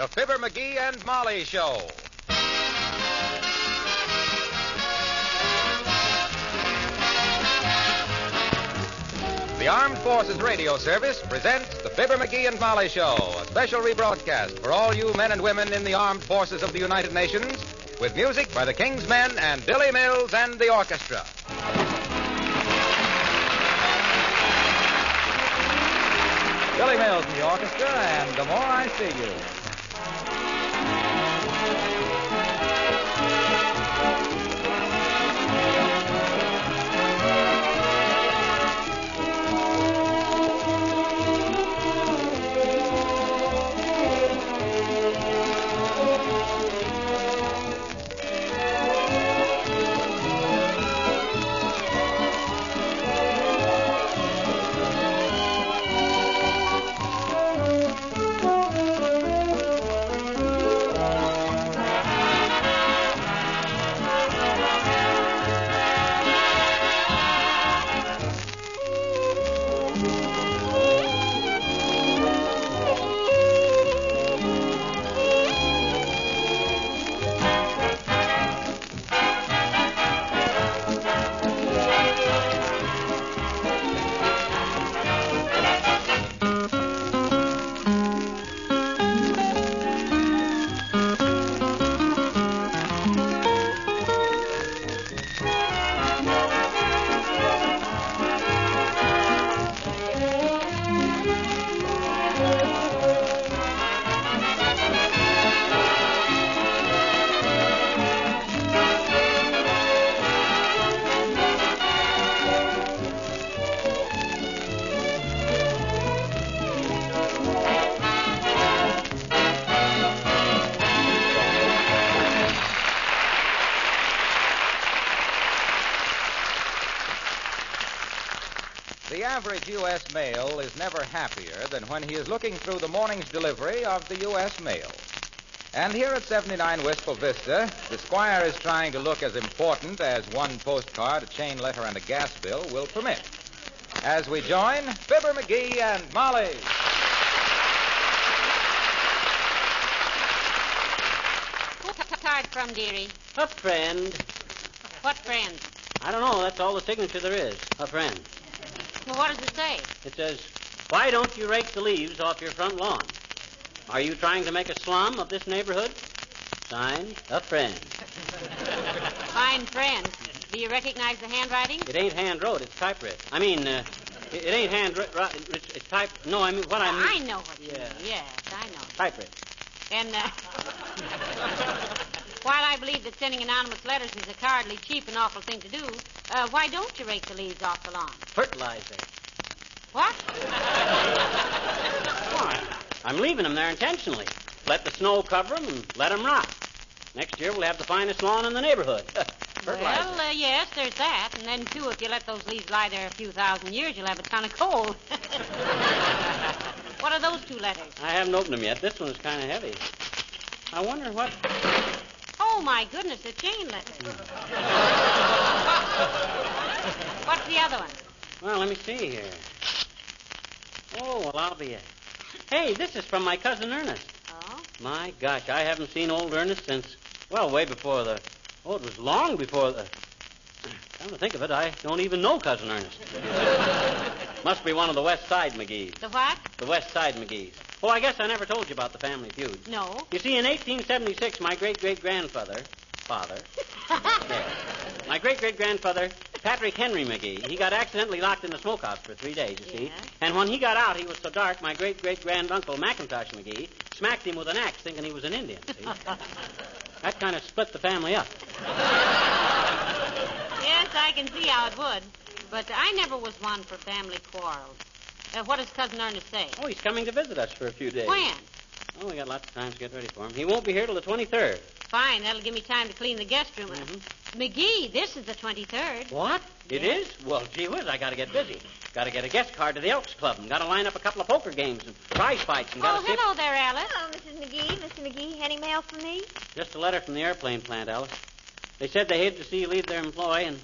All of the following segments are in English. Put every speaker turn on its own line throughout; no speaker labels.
The Fibber McGee and Molly Show. The Armed Forces Radio Service presents the Fibber McGee and Molly Show, a special rebroadcast for all you men and women in the Armed Forces of the United Nations, with music by the King's Men and Billy Mills and the orchestra. Billy Mills and the orchestra, and the more I see you. U.S. mail is never happier than when he is looking through the morning's delivery of the U.S. mail. And here at 79 Wistful Vista, the squire is trying to look as important as one postcard, a chain letter, and a gas bill will permit. As we join Fibber McGee and Molly.
Who c- card from, dearie?
A friend.
What friend?
I don't know. That's all the signature there is. A friend.
Well, what does it say?
It says, Why don't you rake the leaves off your front lawn? Are you trying to make a slum of this neighborhood? Signed, a friend.
Fine friend. Do you recognize the handwriting?
It ain't hand wrote, it's typewritten. I mean, uh, it, it ain't hand wrote. It's, it's type. No, I mean, what I mean.
I know what you
Yeah.
mean. Yes, I know.
Typewritten.
And uh, while I believe that sending anonymous letters is a cowardly, cheap, and awful thing to do, uh, why don't you rake the leaves off the lawn?
Fertilizer.
What?
Why? I'm leaving them there intentionally. Let the snow cover them and let them rot. Next year we'll have the finest lawn in the neighborhood. Fertilizer.
Well, uh, yes, there's that. And then, too, if you let those leaves lie there a few thousand years, you'll have a ton of coal. what are those two letters?
I haven't opened them yet. This one's kind of heavy. I wonder what.
Oh, my goodness, a chain letter. What's the other one?
Well, let me see here. Oh, well, I'll be it. Hey, this is from my cousin Ernest.
Oh?
My gosh, I haven't seen old Ernest since, well, way before the. Oh, it was long before the. Come to think of it, I don't even know cousin Ernest. Must be one of the West Side McGee's.
The what?
The West Side McGee's. Oh, I guess I never told you about the family feud.
No.
You see, in 1876, my great great grandfather, father, there, my great great grandfather, Patrick Henry McGee, he got accidentally locked in the smokehouse for three days, you see.
Yeah.
And when he got out, he was so dark, my great great granduncle, Macintosh McGee, smacked him with an axe thinking he was an Indian, see. that kind of split the family up.
Yes, I can see how it would. But I never was one for family quarrels. Uh, what does Cousin Ernest say?
Oh, he's coming to visit us for a few days.
When?
Oh, we got lots of time to get ready for him. He won't be here till the 23rd.
Fine, that'll give me time to clean the guest room.
Mm-hmm.
McGee, this is the 23rd.
What? It
Yes.
is? Well, gee whiz, I got to get busy. Got to get a guest card to the Elks Club and got to line up a couple of poker games and prize fights and got to
Oh,
see if-
hello there, Alice.
Hello, Mrs. McGee. Mr. McGee, any mail for me?
Just a letter from the airplane plant, Alice. They said they hated to see you leave their employ and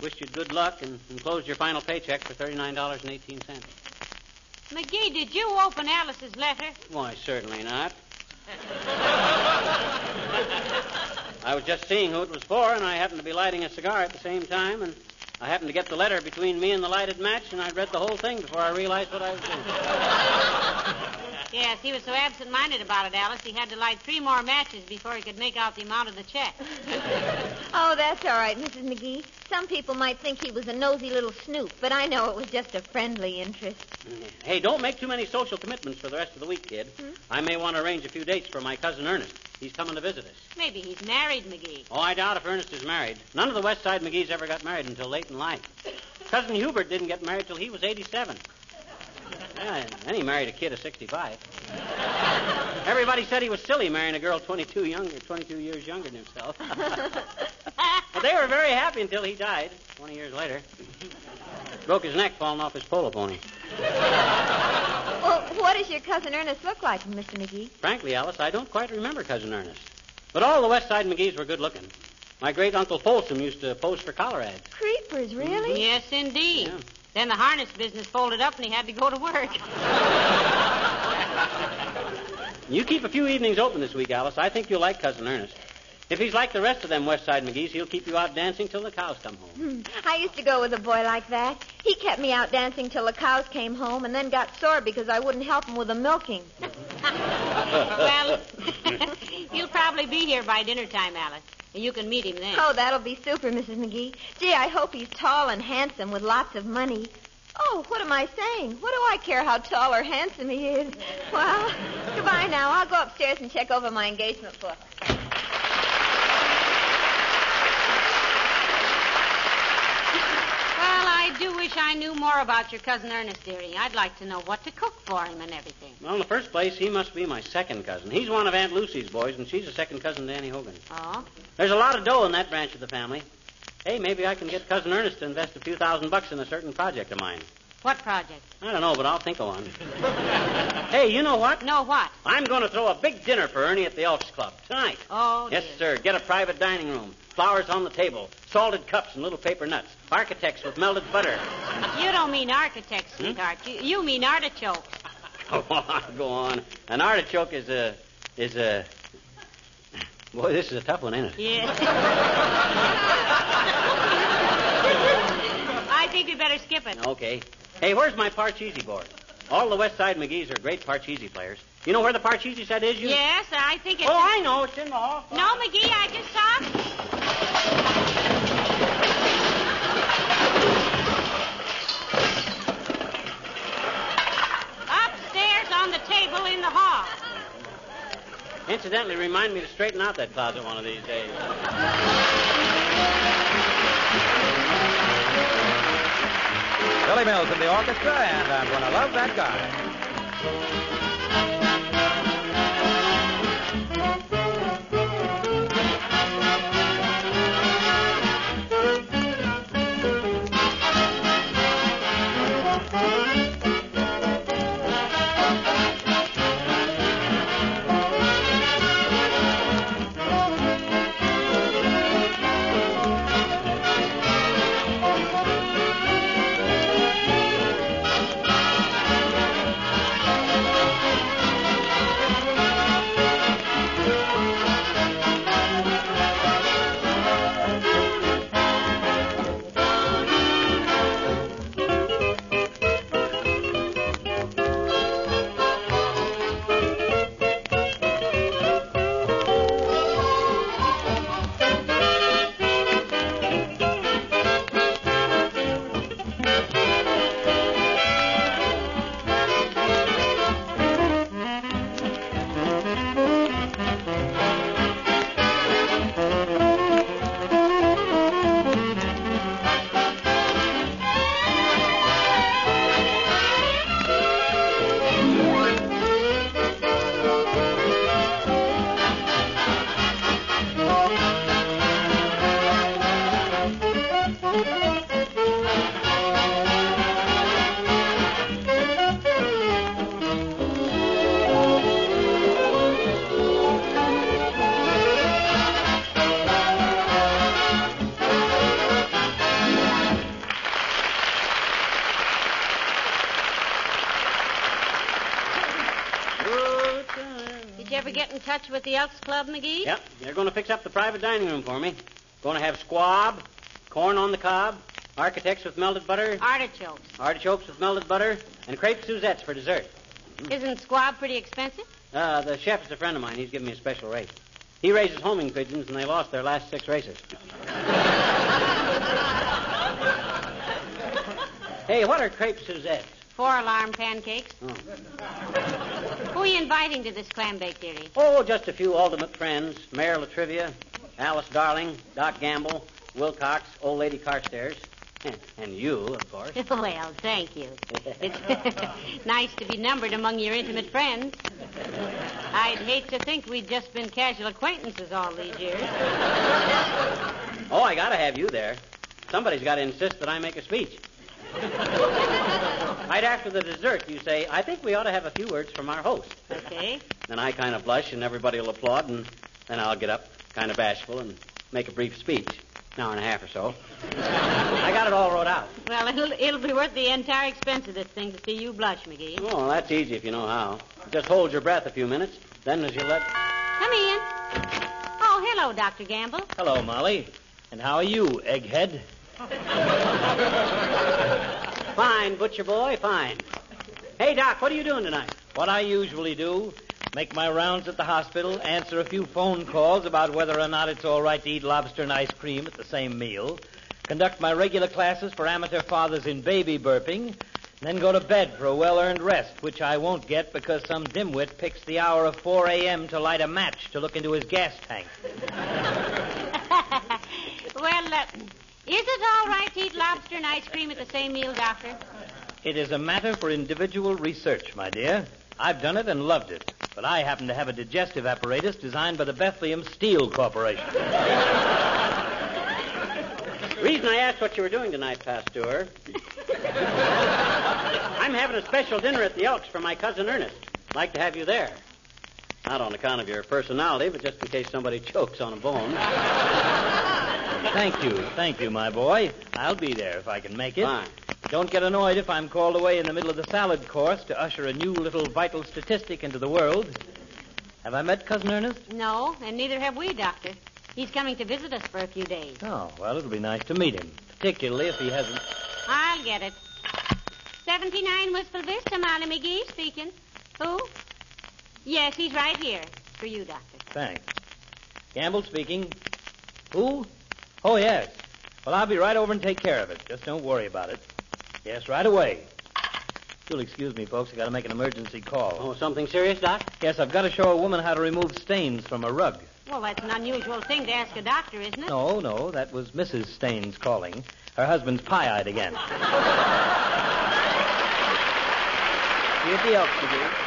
wished you good luck and enclosed your final paycheck for $39.18.
McGee, did you open Alice's letter?
Why, certainly not. I was just seeing who it was for, and I happened to be lighting a cigar at the same time, and I happened to get the letter between me and the lighted match, and I read the whole thing before I realized what I was doing.
Yes, he was so absent-minded about it, Alice, he had to light three more matches before he could make out the amount of the check.
Oh, that's all right, Mrs. McGee. Some people might think he was a nosy little snoop, but I know it was just a friendly interest. Mm-hmm.
Hey, don't make too many social commitments for the rest of the week, kid. Hmm? I may want to arrange a few dates for my cousin Ernest. He's coming to visit us.
Maybe he's married, McGee.
Oh, I doubt if Ernest is married. None of the West Side McGees ever got married until late in life. Cousin Hubert didn't get married till he was 87. Yeah, then he married a kid of 65. Everybody said he was silly marrying a girl 22 younger, 22 years younger than himself. but they were very happy until he died 20 years later. Broke his neck falling off his polo pony.
Well, what does your cousin Ernest look like, Mr. McGee?
Frankly, Alice, I don't quite remember Cousin Ernest. But all the West Side McGees were good looking. My great uncle Folsom used to pose for collar ads.
Creepers, really?
Yes, indeed.
Yeah.
Then the harness business folded up and he had to go to work.
You keep a few evenings open this week, Alice. I think you'll like Cousin Ernest. If he's like the rest of them West Side McGees, he'll keep you out dancing till the cows come home.
Hmm. I used to go with a boy like that. He kept me out dancing till the cows came home and then got sore because I wouldn't help him with the milking.
well, he'll probably be here by dinner time, Alice. And you can meet him then.
Oh, that'll be super, Mrs. McGee. Gee, I hope he's tall and handsome with lots of money. Oh, what am I saying? What do I care how tall or handsome he is? Well, goodbye now. I'll go upstairs and check over my engagement book.
Well, I do wish I knew more about your cousin Ernest, dearie. I'd like to know what to cook for him and everything.
Well, in the first place, he must be my second cousin. He's one of Aunt Lucy's boys, and she's a second cousin to Annie Hogan.
Oh?
There's a lot of dough in that branch of the family. Hey, maybe I can get Cousin Ernest to invest a few thousand bucks in a certain project of mine.
What project?
I don't know, but I'll think of one. hey, you know what?
No, what?
I'm going to throw a big dinner for Ernie at the Elks Club tonight.
Oh,
Yes,
dear.
sir. Get a private dining room. Flowers on the table. Salted cups and little paper nuts. Architects with melted butter.
You don't mean architects, hmm? sweetheart. You, you mean artichokes.
Go on, go on. An artichoke is a is a. Boy, this is a tough one, ain't it?
Yes. I think we better skip it.
Okay. Hey, where's my Parcheesi board? All the West Side McGees are great Parcheesi players. You know where the Parcheesi set is? You...
Yes, I think it's.
Oh, I know. It's in the hall.
No, McGee, I just saw. Upstairs on the table in the hall.
Incidentally, remind me to straighten out that closet one of these days.
Billy Mills in the orchestra, and I'm going to love that guy.
The Elks Club, McGee?
Yep, they're going to fix up the private dining room for me. Going to have squab, corn on the cob, architects with melted butter,
Artichokes.
artichokes with melted butter, and crepe Suzettes for dessert.
Isn't squab pretty expensive?
Uh, the chef is a friend of mine. He's given me a special rate. He raises homing pigeons, and they lost their last six races. hey, what are crepe Suzettes?
Four alarm pancakes.
Oh.
You inviting to this clam bake, dearie?
Oh, just a few ultimate friends. Mayor Latrivia, Alice Darling, Doc Gamble, Wilcox, Old Lady Carstairs, and you, of course.
well, thank you. It's nice to be numbered among your intimate friends. I'd hate to think we'd just been casual acquaintances all these years.
Oh, I gotta have you there. Somebody's got to insist that I make a speech. right after the dessert, you say, I think we ought to have a few words from our host.
Okay.
Then I kind of blush, and everybody will applaud, and then I'll get up, kind of bashful, and make a brief speech. An hour and a half or so. I got it all wrote out.
Well, it'll, it'll be worth the entire expense of this thing to see you blush, McGee.
Oh, that's easy if you know how. Just hold your breath a few minutes. Then, as you let.
Come in. Oh, hello, Dr. Gamble.
Hello, Molly. And how are you, egghead?
Fine, butcher boy, fine. Hey, Doc, what are you doing tonight?
What I usually do, make my rounds at the hospital, answer a few phone calls about whether or not it's all right to eat lobster and ice cream at the same meal, conduct my regular classes for amateur fathers in baby burping, then go to bed for a well-earned rest, which I won't get because some dimwit picks the hour of 4 a.m. to light a match to look into his gas tank.
well, uh, is it all right to eat lobster and ice cream at the same meal, Doctor?
It is a matter for individual research, my dear. I've done it and loved it. But I happen to have a digestive apparatus designed by the Bethlehem Steel Corporation.
Reason I asked what you were doing tonight, Pasteur. I'm having a special dinner at the Elks for my cousin Ernest. Like to have you there. Not on account of your personality, but just in case somebody chokes on a bone.
Thank you, thank you, my boy. I'll be there if I can make it.
Fine.
Don't get annoyed if I'm called away in the middle of the salad course to usher a new little vital statistic into the world. Have I met Cousin Ernest?
No, and neither have we, Doctor. He's coming to visit us for a few days.
Oh, well, it'll be nice to meet him, particularly if he hasn't.
I'll get it. 79 Wistful Vista, Molly McGee speaking. Who? Yes, he's right here. For you, Doctor.
Thanks. Gamble speaking. Who? Oh, yes. Well, I'll be right over and take care of it. Just don't worry about it. Yes, right away. You'll excuse me, folks. I've got to make an emergency call.
Oh, something serious, Doc?
Yes, I've got to show a woman how to remove stains from a rug.
Well, that's an unusual thing to ask a doctor, isn't it?
No, no, that was Mrs. Staines calling. Her husband's pie-eyed again. See you at the Elks, McGee.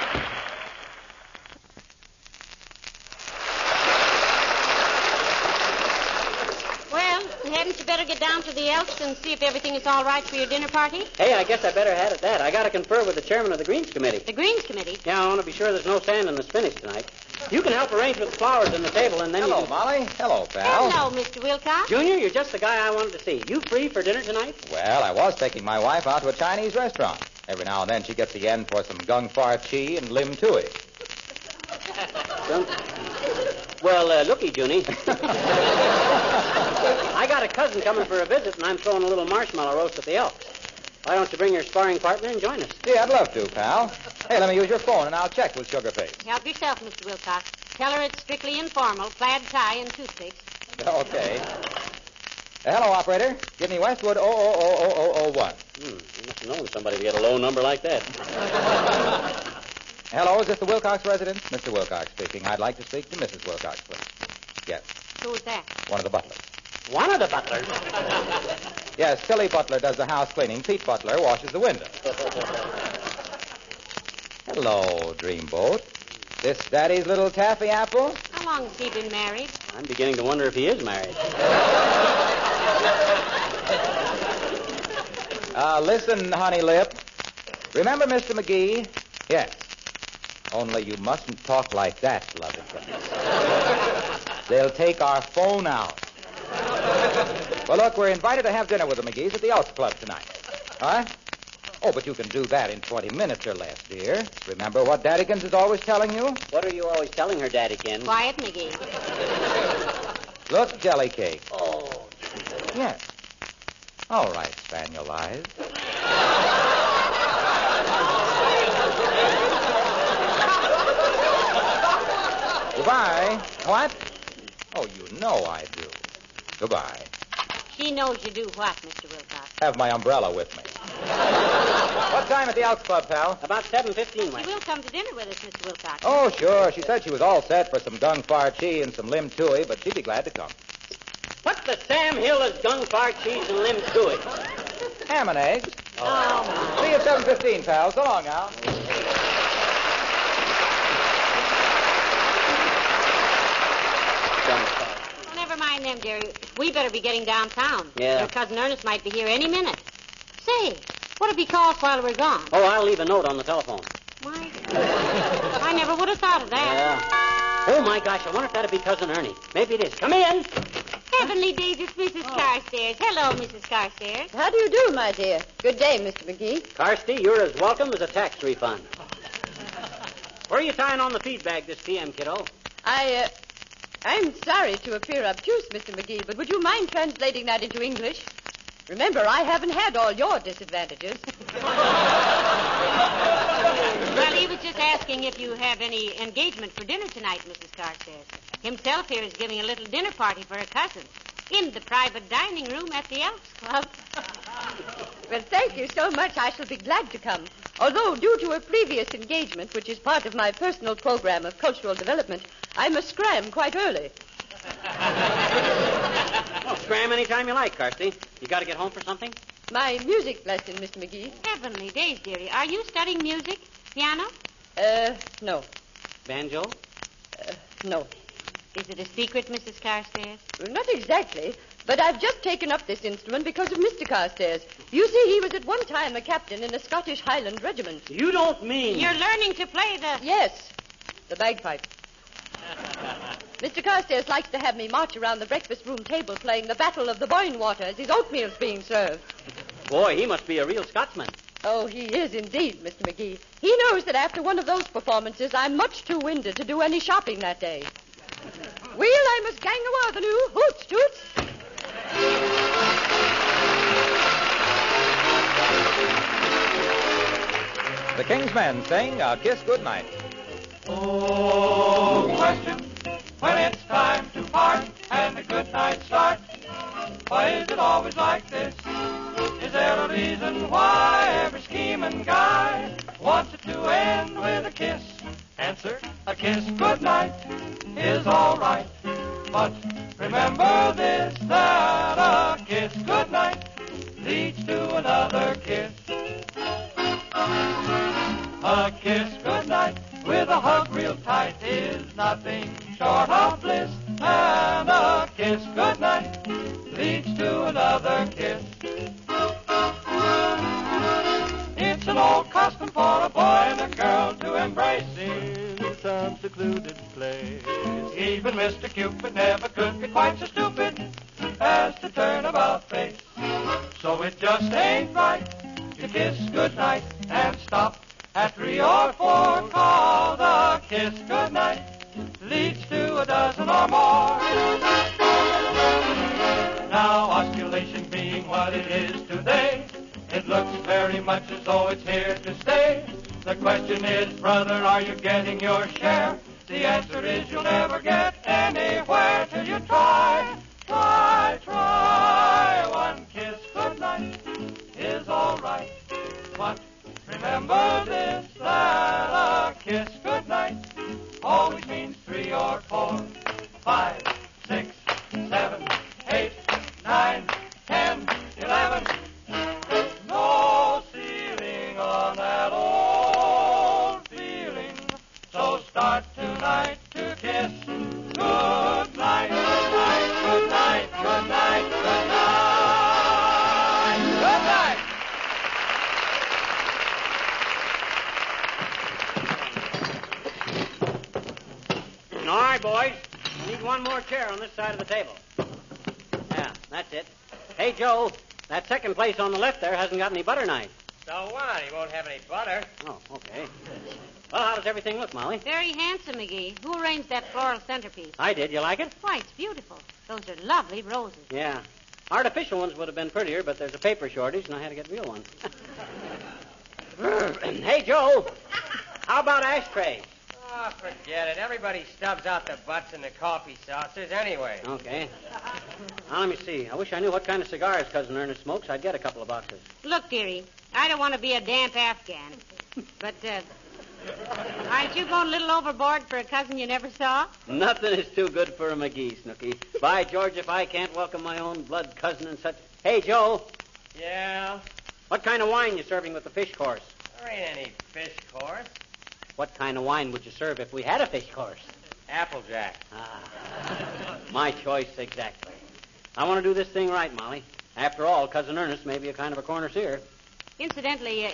Well, hadn't you better get down to the Elks and see if everything is all right for your dinner party?
Hey, I guess I better have at that. I got to confer with the chairman of the Greens Committee.
The Greens Committee.
Yeah, I want to be sure there's no sand in the spinach tonight. You can help arrange with the flowers on the table, and then
Hello,
you can...
Molly. Hello, pal.
Hello, Mr. Wilcox.
Junior, you're just the guy I wanted to see. You free for dinner tonight?
Well, I was taking my wife out to a Chinese restaurant. Every now and then she gets the end for some gung far chi and lim tui.
Some- Well, uh, looky, Junie. I got a cousin coming for a visit, and I'm throwing a little marshmallow roast at the Elks. Why don't you bring your sparring partner and join us?
Yeah, I'd love to, pal. Hey, let me use your phone and I'll check with Sugarface.
Help yourself, Mr. Wilcox. Tell her it's strictly informal, plaid tie and toothpicks.
Okay. Uh, hello, operator. Give me Westwood 000001.
Hmm, you must have known somebody to get a low number like that.
Hello, is this the Wilcox residence? Mr. Wilcox speaking. I'd like to speak to Mrs. Wilcox, please. Yes,
Who's that?
one of the butlers.
One of the butlers.
Yes, Tilly Butler does the house cleaning. Pete Butler washes the window. Hello, Dreamboat. This Daddy's little taffy apple?
How long has he been married?
I'm beginning to wonder if he is married.
Uh, listen, honey lip. Remember Mr. McGee? Yes. Only you mustn't talk like that, lovely things. They'll take our phone out. well, look, we're invited to have dinner with the McGees at the Elks Club tonight. Huh? Oh, but you can do that in 20 minutes or less, dear. Remember what Daddykins is always telling you?
What are you always telling her, Daddykins?
Quiet, McGee.
Look, jelly cake.
Oh,
Yes. All right, Spaniel Eyes. Goodbye. What? Oh, you know I do. Goodbye.
She knows you do what, Mr. Wilcox?
Have my umbrella with me. what time at the Elks Club, pal?
about 7.15,
She
Wayne.
will come to dinner with us, Mr. Wilcox.
Oh, sure. She said she was all set for some gung far chi and some lim tui, but she'd be glad to come.
What the Sam Hill is gung far cheese and lim to it?
Ham and eggs.
Oh,
See you at 7.15, pal. So long, Al.
Gung far.
well, never mind them, dear. We better be getting downtown.
Yeah.
Your cousin Ernest might be here any minute. Say, what'll be called while we're gone?
Oh, I'll leave a note on the telephone.
My, I never would have thought of that.
Yeah. Oh, my gosh, I wonder if that'd be Cousin Ernie. Maybe it is. Come in.
Heavenly days, it's Mrs. Carstairs. Hello, Mrs. Carstairs.
How do you do, my dear? Good day, Mr. McGee.
Carsty, you're as welcome as a tax refund. Where are you tying on the feed bag this PM, kiddo?
I, uh, I'm sorry to appear obtuse, Mr. McGee, but would you mind translating that into English? Remember, I haven't had all your disadvantages.
Well, he was just asking if you have any engagement for dinner tonight, Mrs. Carstairs. Himself here is giving a little dinner party for a cousin in the private dining room at the Elks Club.
well, thank you so much. I shall be glad to come. Although, due to a previous engagement, which is part of my personal program of cultural development, I must scram quite early.
Oh, scram anytime you like, Carsty. You got to get home for something?
My music lesson, Mr. McGee.
Heavenly days, dearie. Are you studying music? Piano?
Uh, no,
Banjo?
no.
Is it a secret, Mrs. Carstairs?
Not exactly, but I've just taken up this instrument because of Mr. Carstairs. You see, he was at one time a captain in a Scottish Highland regiment.
You don't mean.
You're learning to play the.
Yes, the bagpipe. Mr. Carstairs likes to have me march around the breakfast room table playing the Battle of the Boyne Water as his oatmeal's being served.
Boy, he must be a real Scotsman.
Oh, he is indeed, Mr. McGee. He knows that after one of those performances, I'm much too winded to do any shopping that day. Wheel, I must gang awa the new hoots toots.
The King's Men sing A Kiss Goodnight.
Oh, question when it's time to part and the good night starts. Why is it always like this? Is there a reason why every scheming guy wants it to end with a kiss? Answer, a kiss goodnight is alright. But remember this, that uh, nothing short of bliss. And a kiss goodnight leads to another kiss. It's an old custom for a boy and a girl to embrace in some secluded place. Even Mr. Cupid never could be quite so stupid as to turn about face. So it just ain't right Now, osculation being what it is today, it looks very much as though it's here to stay. The question is, brother, are you getting your share? The answer is you'll never get anywhere till you try. Try, try.
Need one more chair on this side of the table. Yeah, that's it. Hey, Joe, that second place on the left there hasn't got any butter knife.
So what? He won't have any butter.
Oh, okay. Well, how does everything look, Molly?
Very handsome, McGee. Who arranged that floral centerpiece?
I did. You like it?
Why, it's beautiful. Those are lovely roses.
Yeah. Artificial ones would have been prettier, but there's a paper shortage, and I had to get real ones. hey, Joe. How about ashtrays?
Oh, forget it. Everybody stubs out their butts in the coffee saucers anyway.
Okay. Now, let me see. I wish I knew what kind of cigars Cousin Ernest smokes. I'd get a couple of boxes.
Look, dearie, I don't want to be a damp Afghan, but uh, aren't you going a little overboard for a cousin you never saw?
Nothing is too good for a McGee, Snooky. By George, if I can't welcome my own blood cousin and such. Hey, Joe,
Yeah?
what kind of wine you serving with the fish course?
There ain't any fish course.
What kind of wine would you serve if we had a fish course?
Applejack.
Ah, my choice exactly. I want to do this thing right, Molly. After all, Cousin Ernest may be a kind of a corner-seer.
Incidentally, uh,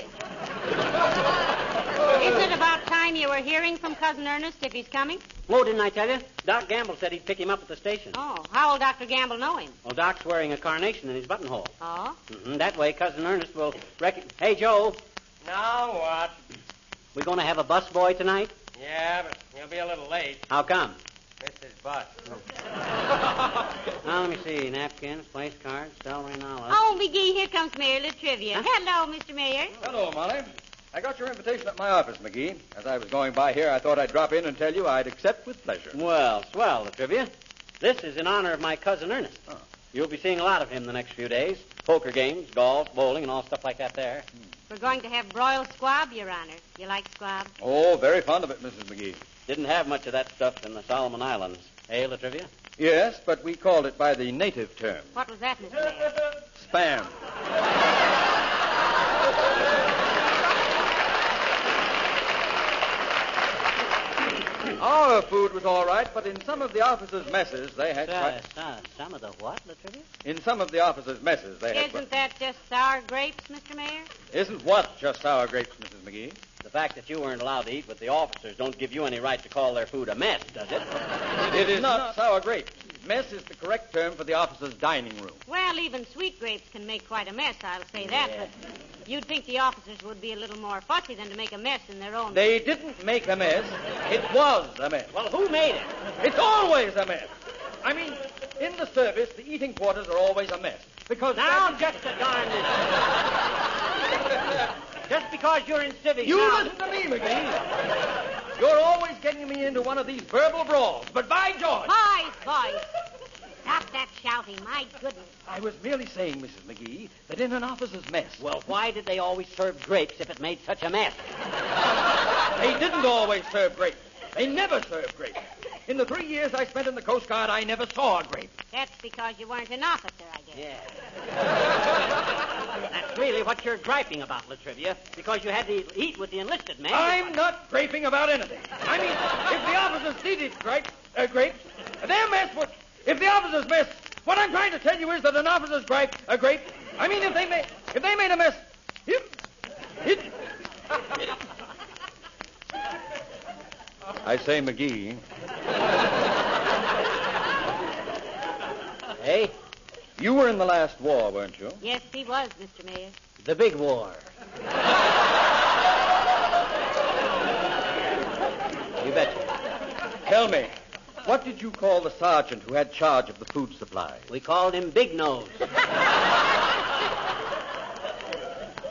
isn't it about time you were hearing from Cousin Ernest if he's coming?
Oh, didn't I tell you? Doc Gamble said he'd pick him up at the station.
Oh, how will Dr. Gamble know him?
Well, Doc's wearing a carnation in his buttonhole.
Oh?
hmm That way, Cousin Ernest will reckon. Hey, Joe,
Now what?
We going to have a bus boy tonight?
Yeah, but he'll be a little late.
How come?
Missed his bus.
Now, let me see. Napkins, place cards, celery, now.
Oh, McGee, here comes Mayor Latrivia. Hello, Mr. Mayor.
Hello, Molly. I got your invitation at my office, McGee. As I was going by here, I thought I'd drop in and tell you I'd accept with pleasure.
Well, swell, Latrivia. This is in honor of my cousin Ernest.
Oh.
You'll be seeing a lot of him the next few days. Poker games, golf, bowling, and all stuff like that there.
We're going to have broiled squab, Your Honor. You like squab?
Oh, very fond of it, Mrs. McGee.
Didn't have much of that stuff in the Solomon Islands. Eh, Latrivia?
Yes, but we called it by the native term,
What was that, Mr. Mayor?
spam. Our food was all right, but in some of the officers' messes, they had quite...
uh, some of the what, Latrivia?
In some of the officers' messes, they had...
Isn't that just sour grapes, Mr. Mayor?
Isn't what just sour grapes, Mrs. McGee?
The fact that you weren't allowed to eat with the officers don't give you any right to call their food a mess, does it?
It is not sour grapes. Mess is the correct term for the officers' dining room.
Well, even sweet grapes can make quite a mess, I'll say that,
Yeah.
but you'd think the officers would be a little more fussy than to make a mess in their own.
They didn't make a mess. It was a mess.
Well, who made it?
It's always a mess. I mean, in the service, the eating quarters are always a mess. Because
Now,
that-
just a darn Just because you're in civics
you
now...
listen to me, McGee. You're getting me into one of these verbal brawls. But by George,
Boys, boys, stop that shouting. My goodness.
I was merely saying, Mrs. McGee, that in an officer's mess,
Well, why did they always serve grapes if it made such a mess?
they didn't always serve grapes. They never served grapes. In the three years I spent in the Coast Guard, I never saw a grape.
That's because you weren't an officer, I guess.
Yeah. That's really what you're griping about, Latrivia, because you had to eat with the enlisted men.
I'm not griping about anything. I mean, if the officers needed grape, uh, grapes, their mess would. If the officers mess, what I'm trying to tell you is that an officer's gripe, a grape. I mean, if they made, if they made a mess, it, it. I say, McGee.
Hey,
You were in the last war, weren't you?
Yes, he was, Mr. Mayor.
the big war. You betcha.
Tell me, what did you call the sergeant who had charge of the food supply?
We called him Big Nose.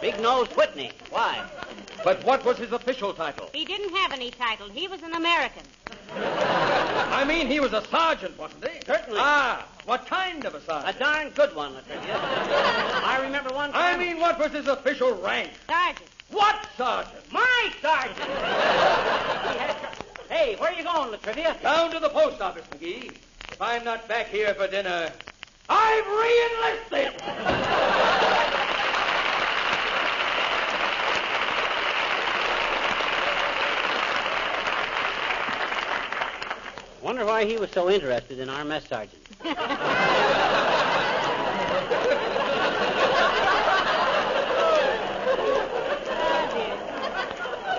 Big Nose Whitney. Why?
But what was his official title?
He didn't have any title. He was an American.
I mean, he was a sergeant, wasn't he?
Certainly.
Ah, what kind of a sergeant?
A darn good one, Latrivia. I remember one
I mean, what was his official rank?
Sergeant.
What sergeant?
my sergeant. He had hey, where are you going, Latrivia?
Down to the post office, McGee. If I'm not back here for dinner, I've re-enlisted.
Wonder why he was so interested in our mess sergeant.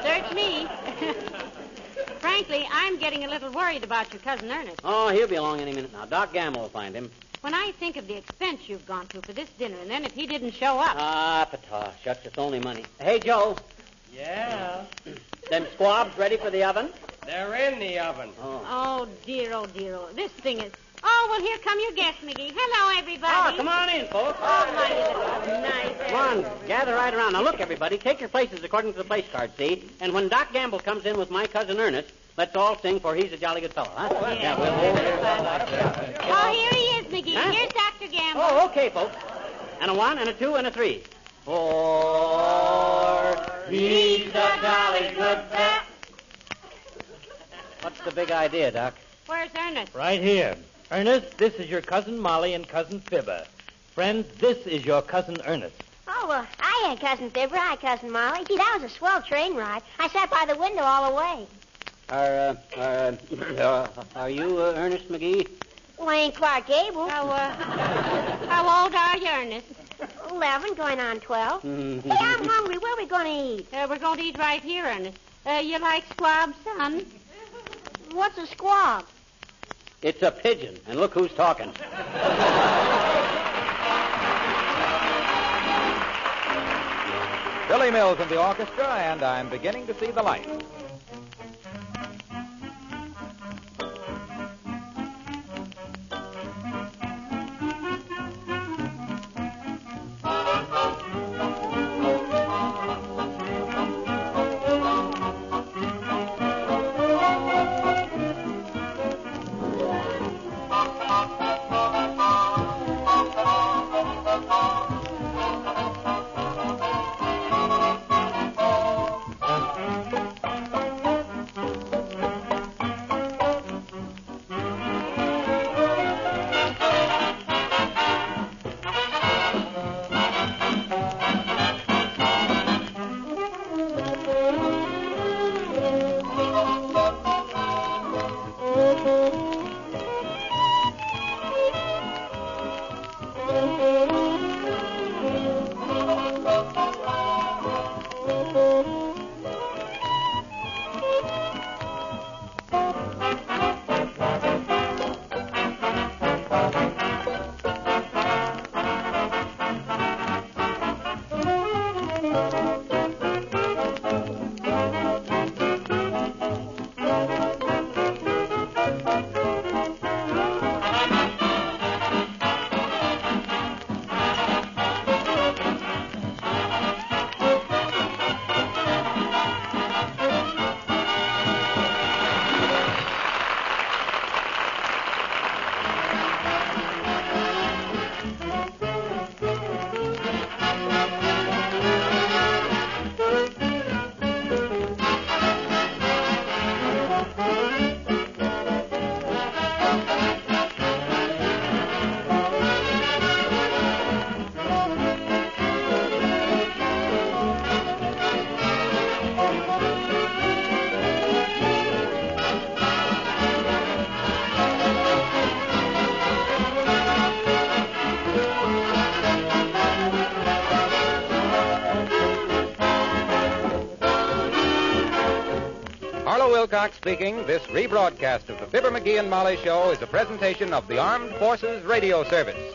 Search me. Frankly, I'm getting a little worried about your cousin Ernest.
Oh, he'll be along any minute now. Doc Gamble will find him.
When I think of the expense you've gone to for this dinner, and then if he didn't show up.
Ah, pata. Shucks, it's only money. Hey, Joe.
Yeah.
Them squabs ready for the oven?
They're in the oven.
Oh. oh, dear, oh, dear, oh. This thing is. Oh, well, here come your guests, McGee. Hello, everybody.
Oh, come on in, folks.
Oh, my, you look nice.
Come on, gather right around. Now, look, everybody, take your places according to the place card, see? And when Doc Gamble comes in with my cousin Ernest, let's all sing for he's a jolly good fellow, huh?
Yeah,
we'll hold.
Oh, here he is, McGee.
Huh?
Here's Dr. Gamble.
Oh, okay, folks. And a one, and a two, and a three. Four. he's a jolly good fellow. What's the big idea, Doc?
Where's Ernest?
Right here. Ernest, this is your cousin Molly and cousin Fibber. Friends, this is your cousin Ernest.
Oh, well, hi, Cousin Fibber. Hi, Cousin Molly. Gee, that was a swell train ride. I sat by the window all the way.
Are, uh, uh, are you uh, Ernest McGee?
Well, I ain't Clark Gable.
How, uh, how old are you, Ernest?
Eleven, going on twelve.
Mm-hmm.
Hey, I'm hungry. Where are we going to eat?
Uh, we're going to eat right here, Ernest. Uh, you like squab, son?
What's a squab?
It's a pigeon, and look who's talking.
Billy Mills in the orchestra, and I'm beginning to see the light. Speaking. This rebroadcast of the Fibber McGee and Molly Show is a presentation of the Armed Forces Radio Service.